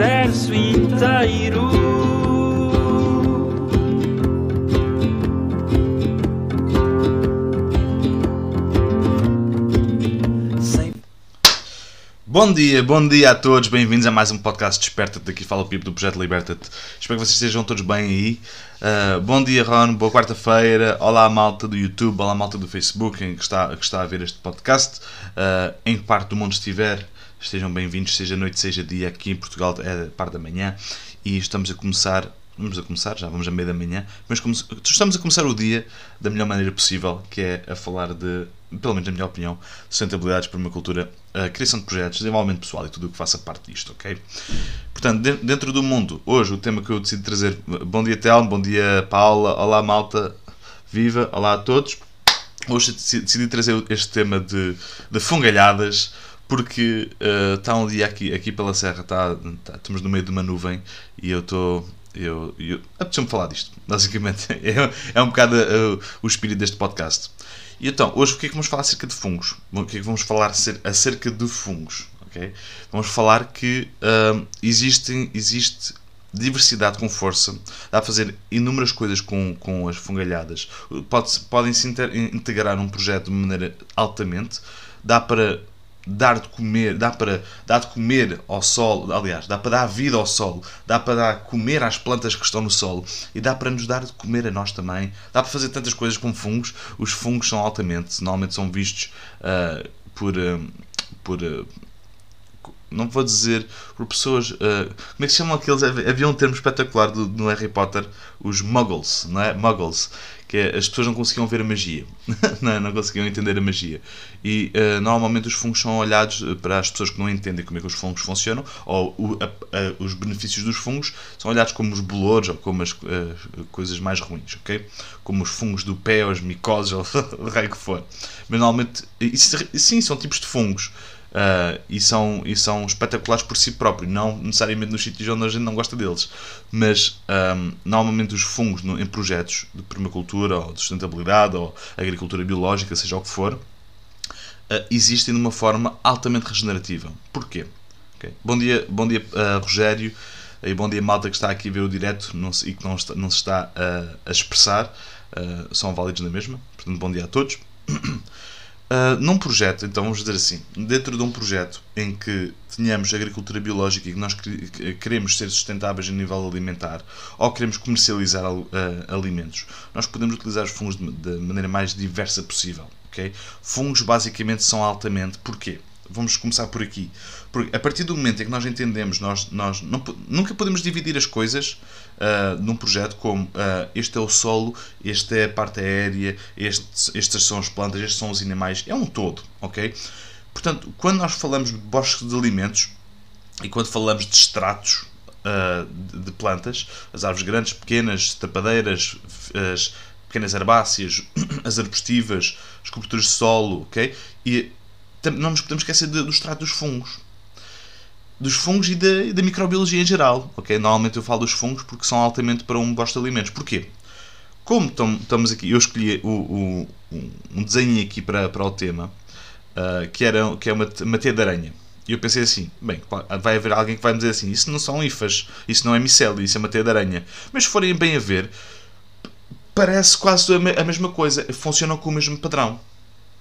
universo inteiro. Bom dia, bom dia a todos, bem-vindos a mais um podcast Desperta-te, daqui fala o Pipo do Projeto Liberta-te. Espero que vocês estejam todos bem aí. Uh, bom dia, Ron, boa quarta-feira. Olá, malta do YouTube, olá, malta do Facebook em que está, que está a ver este podcast. Uh, em que parte do mundo estiver, estejam bem-vindos, seja noite, seja dia. Aqui em Portugal é parte da manhã e estamos a começar. Vamos a começar, já vamos a meia da manhã, mas come- estamos a começar o dia da melhor maneira possível, que é a falar de, pelo menos na minha opinião, sustentabilidades para uma cultura, a criação de projetos, desenvolvimento pessoal e tudo o que faça parte disto, ok? Portanto, de- dentro do mundo, hoje o tema que eu decidi trazer. Bom dia, Telmo, bom dia, Paula, olá, malta, viva, olá a todos. Hoje decidi trazer este tema de, de fungalhadas, porque eh, está um dia aqui, aqui pela Serra, tá, tá- estamos no meio de uma nuvem e eu estou. Eu, eu, apeteceu-me falar disto, basicamente. É, é um bocado eh, o espírito deste podcast. E então, hoje o que é que vamos falar acerca de fungos? O que é que vamos falar acer- acerca de fungos? ok? Vamos falar que hum, existem, existe diversidade com força, dá a fazer inúmeras coisas com, com as fungalhadas. Pode, Podem-se inter- integrar num projeto de maneira altamente, dá para dar de comer, dá para dar de comer ao solo, aliás, dá para dar vida ao solo, dá para dar comer às plantas que estão no solo e dá para nos dar de comer a nós também. Dá para fazer tantas coisas com fungos. Os fungos são altamente, normalmente são vistos ah, por, ah, por ah, não vou dizer por pessoas. ah, como é que se chamam aqueles? Havia um termo espetacular do, no Harry Potter, os muggles, não é? Muggles. Que é, as pessoas não conseguiam ver a magia, não, não conseguiam entender a magia. E ah, normalmente os fungos são olhados ah, para as pessoas que não entendem como é que os fungos funcionam, ou o- a- a- os benefícios dos fungos são olhados como os bolores ou como as ah, coisas mais ruins, ok? Como os fungos do pé, ou as micoses, ou o raio que for. Mas normalmente, isso, sim, são tipos de fungos. Uh, e, são, e são espetaculares por si próprios, não necessariamente nos sítios onde a gente não gosta deles. Mas um, normalmente os fungos no- em projetos de permacultura ou de sustentabilidade ou agricultura biológica, seja o que for, uh, existem de uma forma altamente regenerativa. Porquê? Ok. Bom dia, bom dia uh, Rogério, e bom dia malta que está aqui a ver o direto e que não, está- não se está a expressar, são válidos na mesma, portanto bom dia a todos. Uh, num projeto, então vamos dizer assim, dentro de um projeto em que tenhamos agricultura biológica e que nós que queremos ser sustentáveis a nível alimentar ou queremos comercializar al- uh, alimentos, nós podemos utilizar os fungos de maneira mais diversa possível. ok? Fungos basicamente são altamente. Porquê? Vamos começar por aqui. Porque a partir do momento em que nós entendemos, nós, nós não nunca podemos dividir as coisas ah, num projeto como ah, este é o solo, este é a parte aérea, este, estas são as plantas, estes são os animais. É um todo, ok? Portanto, quando nós falamos de bosques de alimentos e quando falamos de extratos ah, de, de plantas, as árvores grandes, pequenas, tapadeiras, as pequenas herbáceas, as arbustivas, as coberturas de solo, ok? E não nos podemos esquecer de- do extrato dos fungos. Dos fungos e da, da microbiologia em geral, ok? Normalmente eu falo dos fungos porque são altamente para um bosta de alimentos. Porquê? Como tam- estamos aqui, eu escolhi o, o- um- desenho aqui para, para o tema, ah, que, era, que é uma, uma teia de aranha. E eu pensei assim, bem, vai haver alguém que vai me dizer assim, isso não são ifas, isso não é micélio, isso é uma teia de aranha. Mas se forem bem a ver, parece quase a, me- a mesma coisa, funcionam com o mesmo padrão.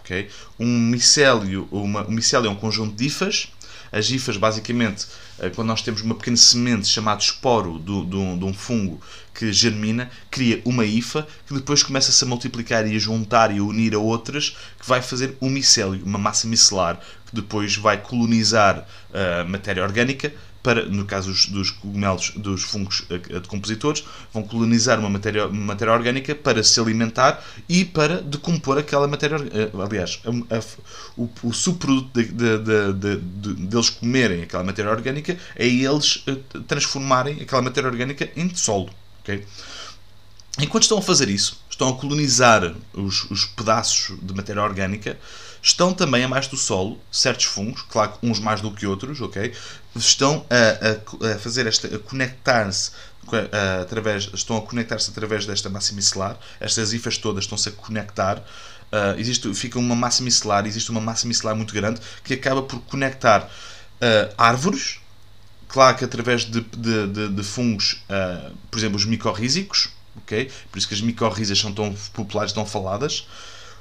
ok? Um micélio, uma, um micélio é um conjunto de hifas. As hifas, basicamente, eh, quando nós temos uma pequena semente chamada esporo do, do, de um fungo que germina, cria uma hifa que depois começa-se a multiplicar e a juntar e a unir a outras, que vai fazer um micélio, uma massa micelar, que depois vai colonizar a matéria orgânica para, no caso dos, dos cogumelos, dos fungos eh, decompositores, vão colonizar uma matéria, uma matéria orgânica para se alimentar e para decompor aquela matéria orgânica. Aliás, a- a- o, o subproduto de, de, de, de- de- deles comerem aquela matéria orgânica é eles eh, transformarem aquela matéria orgânica em solo. ok? Enquanto estão a fazer isso, estão a colonizar os, os pedaços de matéria orgânica, estão também abaixo do solo certos fungos, claro uns mais do que outros, ok? Estão a, a- a fazer esta, a conectar-se através, estão a conectar-se através desta massa micelar, estas hifas todas estão-se a conectar, ah, existe, fica uma massa micelar, existe uma massa micelar muito grande que acaba por conectar ah, árvores claro que através de, de, de, de fungos, uh, por exemplo, os micorrízicos, ok? Por isso que as micorrízas são tão populares, tão faladas.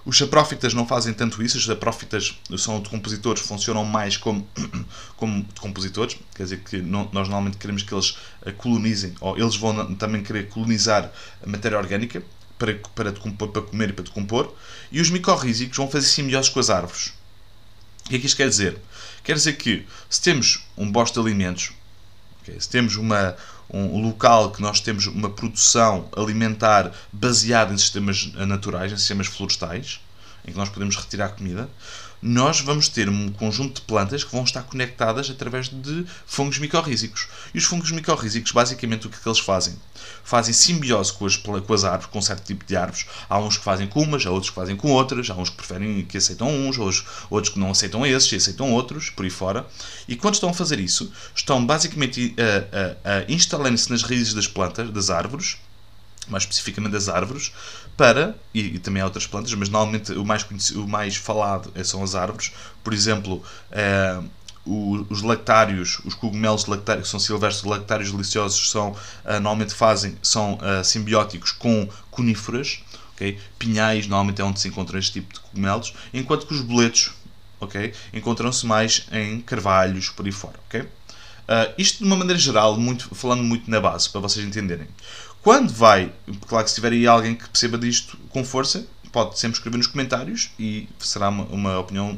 Os saprófitas não fazem tanto isso, os saprófitas são decompositores, funcionam mais como, como decompositores, quer dizer que não, nós normalmente queremos que eles colonizem, ou eles vão também querer colonizar a matéria orgânica para, para, decompor, para comer e para decompor, e os micorrízicos vão fazer simbiose com as árvores. O que é que isto quer dizer? Quer dizer que se temos um bosto de alimentos, okay, se temos uma, um local que nós temos uma produção alimentar baseada em sistemas naturais, em sistemas florestais, em que nós podemos retirar comida, nós vamos ter um conjunto de plantas que vão estar conectadas através de fungos micorrízicos. E os fungos micorrízicos, basicamente, o que, é que eles fazem? Fazem simbiose com as, com as árvores, com um certo tipo de árvores. Há uns que fazem com umas, há outros que fazem com outras, há uns que preferem que aceitam uns, outros que não aceitam esses e aceitam outros, por aí fora. E quando estão a fazer isso, estão basicamente a, a, a instalando-se nas raízes das plantas, das árvores, mais especificamente das árvores, para, e, e, também há outras plantas, mas normalmente o mais, o mais falado é, são as árvores. Por exemplo, o, os lactários, os cogumelos lactários, que são silvestres lactários deliciosos, são, uh, normalmente fazem, são uh, simbióticos com coníferas, okay? pinhais normalmente é onde se encontra este tipo de cogumelos, enquanto que os boletos okay? encontram-se mais em carvalhos, por aí fora. Okay? Isto de uma maneira geral, muito, falando muito na base, para vocês entenderem. Quando vai, claro que se tiver aí alguém que perceba disto com força, pode sempre escrever nos comentários e será uma, uma opinião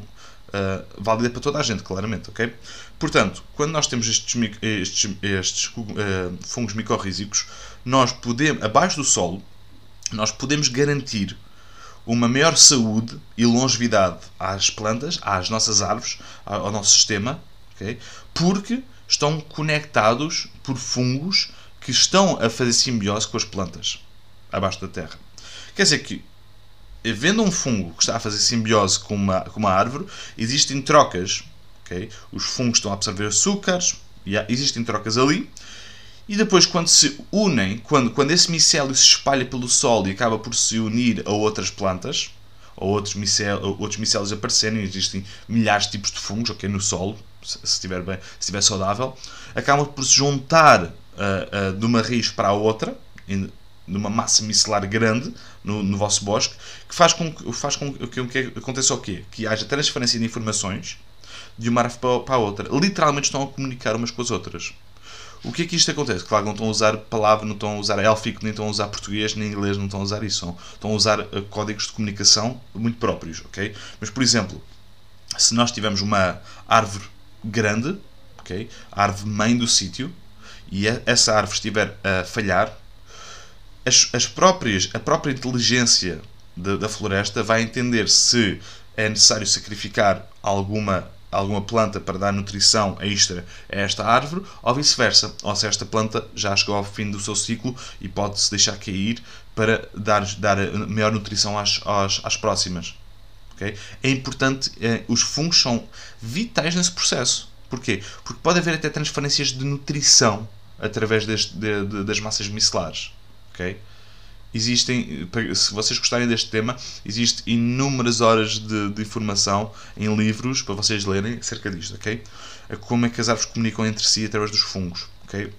uh, válida para toda a gente, claramente, ok? Portanto, quando nós temos estes, estes, estes uh, fungos micorrízicos, nós podemos, abaixo do solo, nós podemos garantir uma maior saúde e longevidade às plantas, às nossas árvores, ao nosso sistema, ok? Porque estão conectados por fungos que estão a fazer simbiose com as plantas abaixo da terra. Quer dizer que, havendo um fungo que está a fazer simbiose com uma, com uma árvore, existem trocas. Okay? Os fungos estão a absorver açúcares, e há, existem trocas ali. E depois, quando se unem, quando, quando esse micélio se espalha pelo solo e acaba por se unir a outras plantas, ou outros, micel, outros micélios aparecerem, existem milhares de tipos de fungos okay, no solo, se estiver, bem, se estiver saudável, acabam por se juntar uh, de uma raiz para a outra, numa massa micelar grande no, no vosso bosque, que faz com, faz com que, que aconteça o quê? Que haja transferência de informações de uma árvore para a outra. Literalmente estão a comunicar umas com as outras. O que é que isto acontece? Claro, não estão a usar palavra, não estão a usar élfico, nem estão a usar português, nem inglês, não estão a usar isso. Estão a usar uh, códigos de comunicação muito próprios, ok? Mas, por exemplo, se nós tivermos uma árvore grande, ok? A árvore mãe do sítio, e essa árvore estiver a falhar, as, as próprias, a própria inteligência de, da floresta vai entender se é necessário sacrificar alguma, alguma planta para dar nutrição extra a esta árvore, ou vice-versa. Ou se esta planta já chegou ao fim do seu ciclo e pode-se deixar cair para dar, dar maior nutrição às, às, às próximas. Okay? É importante, eh, os fungos são vitais nesse processo. Porquê? Porque pode haver até transferências de nutrição através deste, de, de, das massas micelares. Okay? Existem, se vocês gostarem deste tema, existem inúmeras horas de, de, informação em livros para vocês lerem acerca disto, ok? Como é que as árvores comunicam entre si através dos fungos, ok?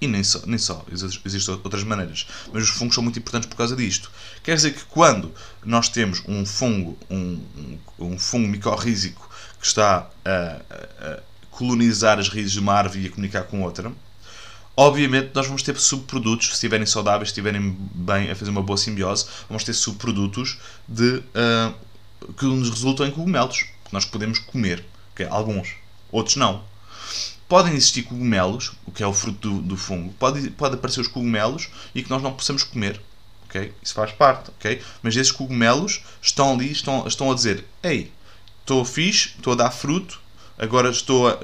E nem só, nem só, existem outras maneiras. Mas os fungos são muito importantes por causa disto. Quer dizer que quando nós temos um fungo, um, um, fungo micorrízico que está a, a, a colonizar as raízes de uma árvore e a comunicar com outra, Obviamente, nós vamos ter subprodutos, se estiverem saudáveis, se estiverem bem a fazer uma boa simbiose, vamos ter subprodutos de, uh, que nos resultam em cogumelos, que nós podemos comer. Okay? Alguns, outros não. Podem existir cogumelos, o que é o fruto do, do, fungo, pode, pode aparecer os cogumelos e que nós não possamos comer. Okay? Isso faz parte. Okay? Mas esses cogumelos estão ali, estão, estão a dizer: Ei, estou fixe, estou a dar fruto, agora estou a,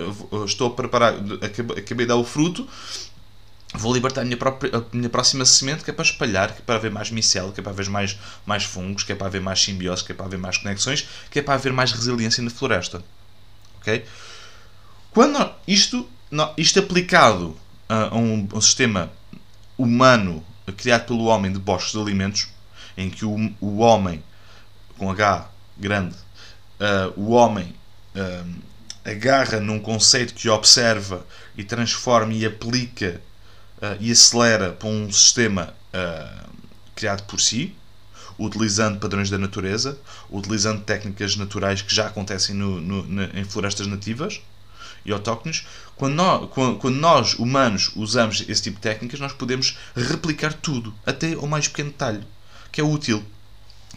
estou a preparar, acabei de dar o fruto, vou libertar a minha, própria, a minha próxima semente que é para espalhar, que é para haver mais micelo, que é para haver mais, mais fungos, que é para haver mais simbiose, que é para haver mais conexões, que é para haver mais resiliência na floresta. Ok? Quando isto, isto aplicado a um, um sistema humano criado pelo homem de bosques de alimentos, em que o, o homem, com H grande, uh, o homem uh, agarra num conceito que observa e transforma e aplica uh, e acelera para um sistema uh, criado por si, utilizando padrões da natureza, utilizando técnicas naturais que já acontecem no, no, na, em florestas nativas e autóctones. Quando nós, quando, quando nós, humanos, usamos esse tipo de técnicas, nós podemos replicar tudo, até ao mais pequeno detalhe, que é útil.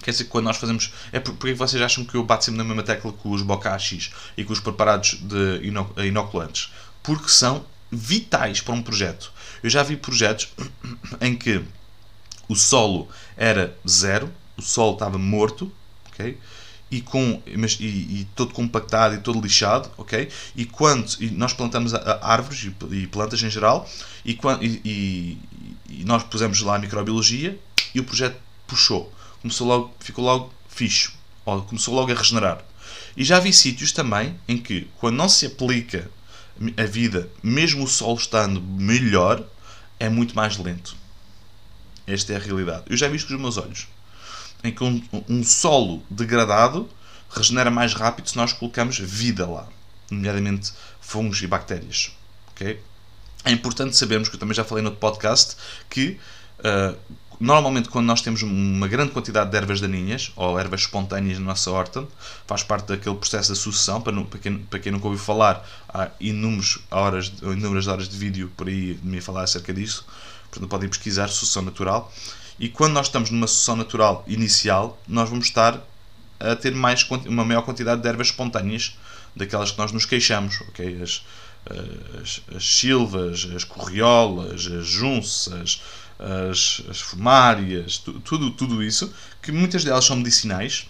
Quer dizer, quando nós fazemos. É porque vocês acham que eu bato sempre na mesma tecla com os bokashis e com os preparados de inoculantes? Porque são vitais para um projeto. Eu já vi projetos em que o solo era zero, o solo estava morto, ok? E, com, mas, e, e todo compactado e todo lixado, ok? E quando e nós plantamos a, a árvores e, e, plantas em geral, e, e, e, nós pusemos lá a microbiologia, e o projeto puxou, começou logo, ficou logo fixe, começou logo a regenerar. E já vi sítios também em que, quando não se aplica a vida, mesmo o sol estando melhor, é muito mais lento. Esta é a realidade. Eu já vi isto com os meus olhos. Em que um, um solo degradado regenera mais rápido se nós colocamos vida lá, nomeadamente fungos e bactérias. Okay? É importante sabermos, que eu também já falei no podcast, que uh, normalmente quando nós temos uma grande quantidade de ervas daninhas ou ervas espontâneas na nossa horta, faz parte daquele processo de sucessão, para, para, quem, para quem nunca ouviu falar, há inúmeras horas, inúmeras horas de vídeo por aí de me falar acerca disso, portanto podem pesquisar sucessão natural. E quando nós estamos numa sucessão natural inicial, nós vamos estar a ter mais, uma maior quantidade de ervas espontâneas daquelas que nós nos queixamos, ok? As, as, as silvas, as corriolas, as junças, as, as fumárias, tudo, tudo isso, que muitas delas são medicinais,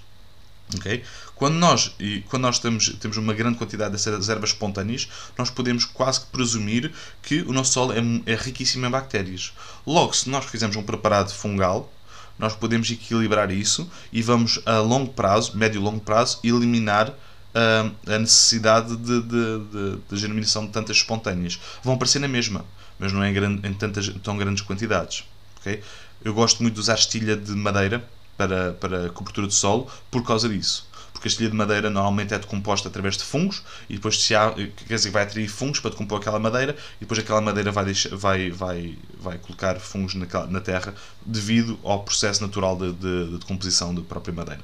ok? Quando nós, e quando nós temos, temos uma grande quantidade dessas ervas espontâneas, nós podemos quase que presumir que o nosso solo é, é riquíssimo em bactérias. Logo, se nós fizermos um preparado fungal, nós podemos equilibrar isso e vamos a longo prazo, médio e longo prazo, eliminar uh, a necessidade de, de, de, de, germinação de tantas espontâneas. Vão aparecer na mesma, mas não é em, grande, em tantas, tão grandes quantidades. Okay? Eu gosto muito de usar estilha de madeira para, para cobertura de solo por causa disso porque a estilha de madeira normalmente é decomposta através de fungos e depois se há, quer dizer, vai atrair fungos para decompor aquela madeira e depois aquela madeira vai, deixar, vai, vai, vai colocar fungos na, na terra devido ao processo natural de, de, de decomposição da própria madeira.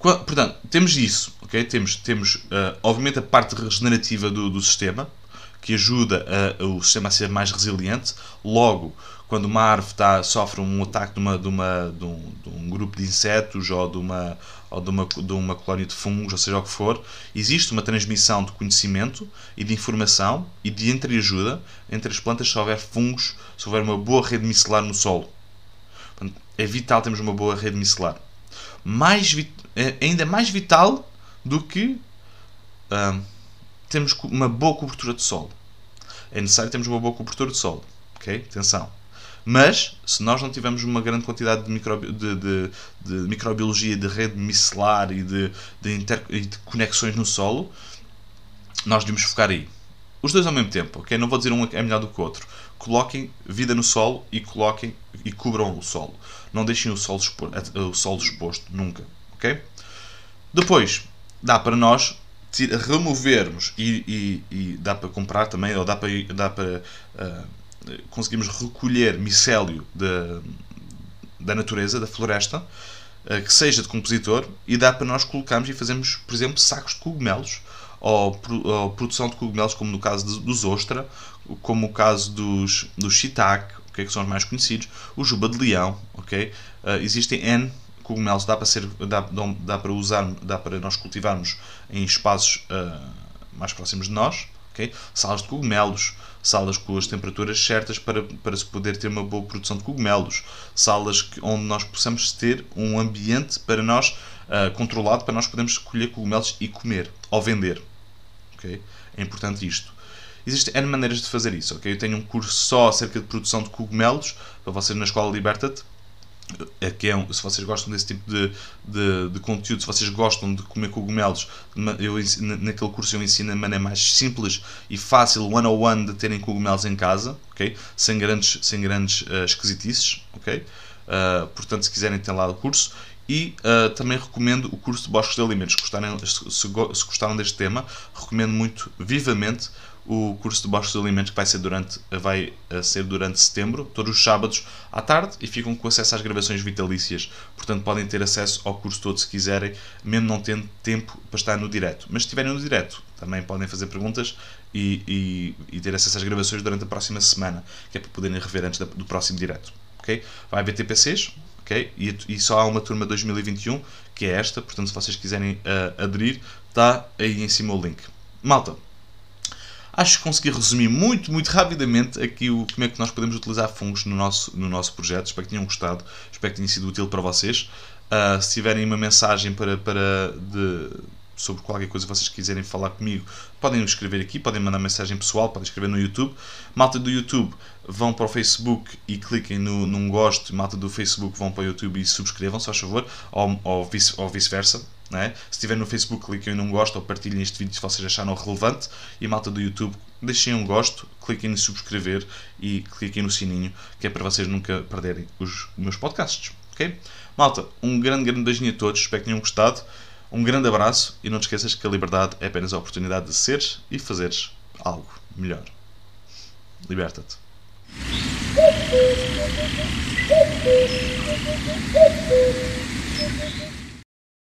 Portanto, temos isso, ok? Temos, temos uh, obviamente a parte regenerativa do, do sistema, que ajuda a, o sistema a ser mais resiliente. Logo, quando uma árvore está, sofre um ataque de, uma, de, uma, de, um, de um grupo de insetos ou, de uma, ou de, uma, de uma colónia de fungos, ou seja o que for, existe uma transmissão de conhecimento e de informação e de entreajuda entre as plantas se houver fungos, se houver uma boa rede micelar no solo. Portanto, é vital termos uma boa rede micelar. Mais, é ainda mais vital do que uh, termos uma boa cobertura de solo. É necessário termos uma boa cobertura de solo. Ok? Atenção. Mas, se nós não tivermos uma grande quantidade de, de, de, de microbiologia, de rede micelar e de, de, de conexões no solo, nós devemos focar aí. Os dois ao mesmo tempo, ok? Não vou dizer um é melhor do que o outro. Coloquem vida no solo e coloquem e cubram o solo. Não deixem o solo, expo o solo exposto, nunca, ok? Depois, dá para nós removermos e, e, e, dá para comprar também, ou dá para, dá para uh, conseguimos recolher micélio da natureza, da floresta, uh, que seja de compositor, e dá para nós colocarmos e fazermos, por exemplo, sacos de cogumelos, ou, ou produção de cogumelos, como no caso dos ostra, como o caso dos, dos shiitake, okay, que são os mais conhecidos, o juba de leão, ok? Uh, existem N cogumelos dá para ser dá, dá para usar dá para nós cultivarmos em espaços uh, mais próximos de nós okay? salas de cogumelos salas com as temperaturas certas para, para se poder ter uma boa produção de cogumelos salas que, onde nós possamos ter um ambiente para nós uh, controlado para nós podermos colher cogumelos e comer ou vender okay? é importante isto Existem N maneiras de fazer isso, ok? Eu tenho um curso só acerca de produção de cogumelos para vocês na Escola Liberta-te é que é um, se vocês gostam desse tipo de, de, de, conteúdo, se vocês gostam de comer cogumelos, eu, naquele curso eu ensino a maneira mais simples e fácil, one-on-one, de terem cogumelos em casa, ok? Sem grandes, sem grandes uh, esquisitices, ok? Uh, portanto, se quiserem ter lá o curso. E uh, também recomendo o curso de Bosques de Alimentos. Se gostaram, se, se gostaram deste tema, recomendo muito vivamente o curso de Bosques de Alimentos que vai ser durante, vai ser durante setembro, todos os sábados à tarde, e ficam com acesso às gravações vitalícias. Portanto, podem ter acesso ao curso todo se quiserem, mesmo não tendo tempo para estar no direto. Mas se estiverem no direto, também podem fazer perguntas e, e, e ter acesso às gravações durante a próxima semana, que é para poderem rever antes do próximo direto. Okay? Vai haver TPCs, okay? e, e só há uma turma 2021, que é esta, portanto, se vocês quiserem uh, aderir, está aí em cima o link. Malta, acho que consegui resumir muito, muito rapidamente aqui o, como é que nós podemos utilizar fungos no nosso, no nosso projeto. Espero que tenham gostado, espero que tenha sido útil para vocês. Uh, se tiverem uma mensagem para, para de, sobre qualquer coisa que vocês quiserem falar comigo, podem escrever aqui, podem mandar mensagem pessoal, podem escrever no YouTube. Malta do YouTube vão para o Facebook e cliquem no num gosto, malta do Facebook vão para o YouTube e subscrevam, se faz favor, ou, ou, vice, ou vice-versa. É? Se estiver no Facebook, cliquem num gosto ou partilhem este vídeo se vocês acharam relevante. E malta do YouTube, deixem um gosto, cliquem em subscrever e cliquem no sininho, que é para vocês nunca perderem os meus podcasts. Ok? Malta, um grande, grande beijinho a todos, espero que tenham gostado. Um grande abraço e não te esqueças que a liberdade é apenas a oportunidade de seres e fazeres algo melhor. Liberta-te.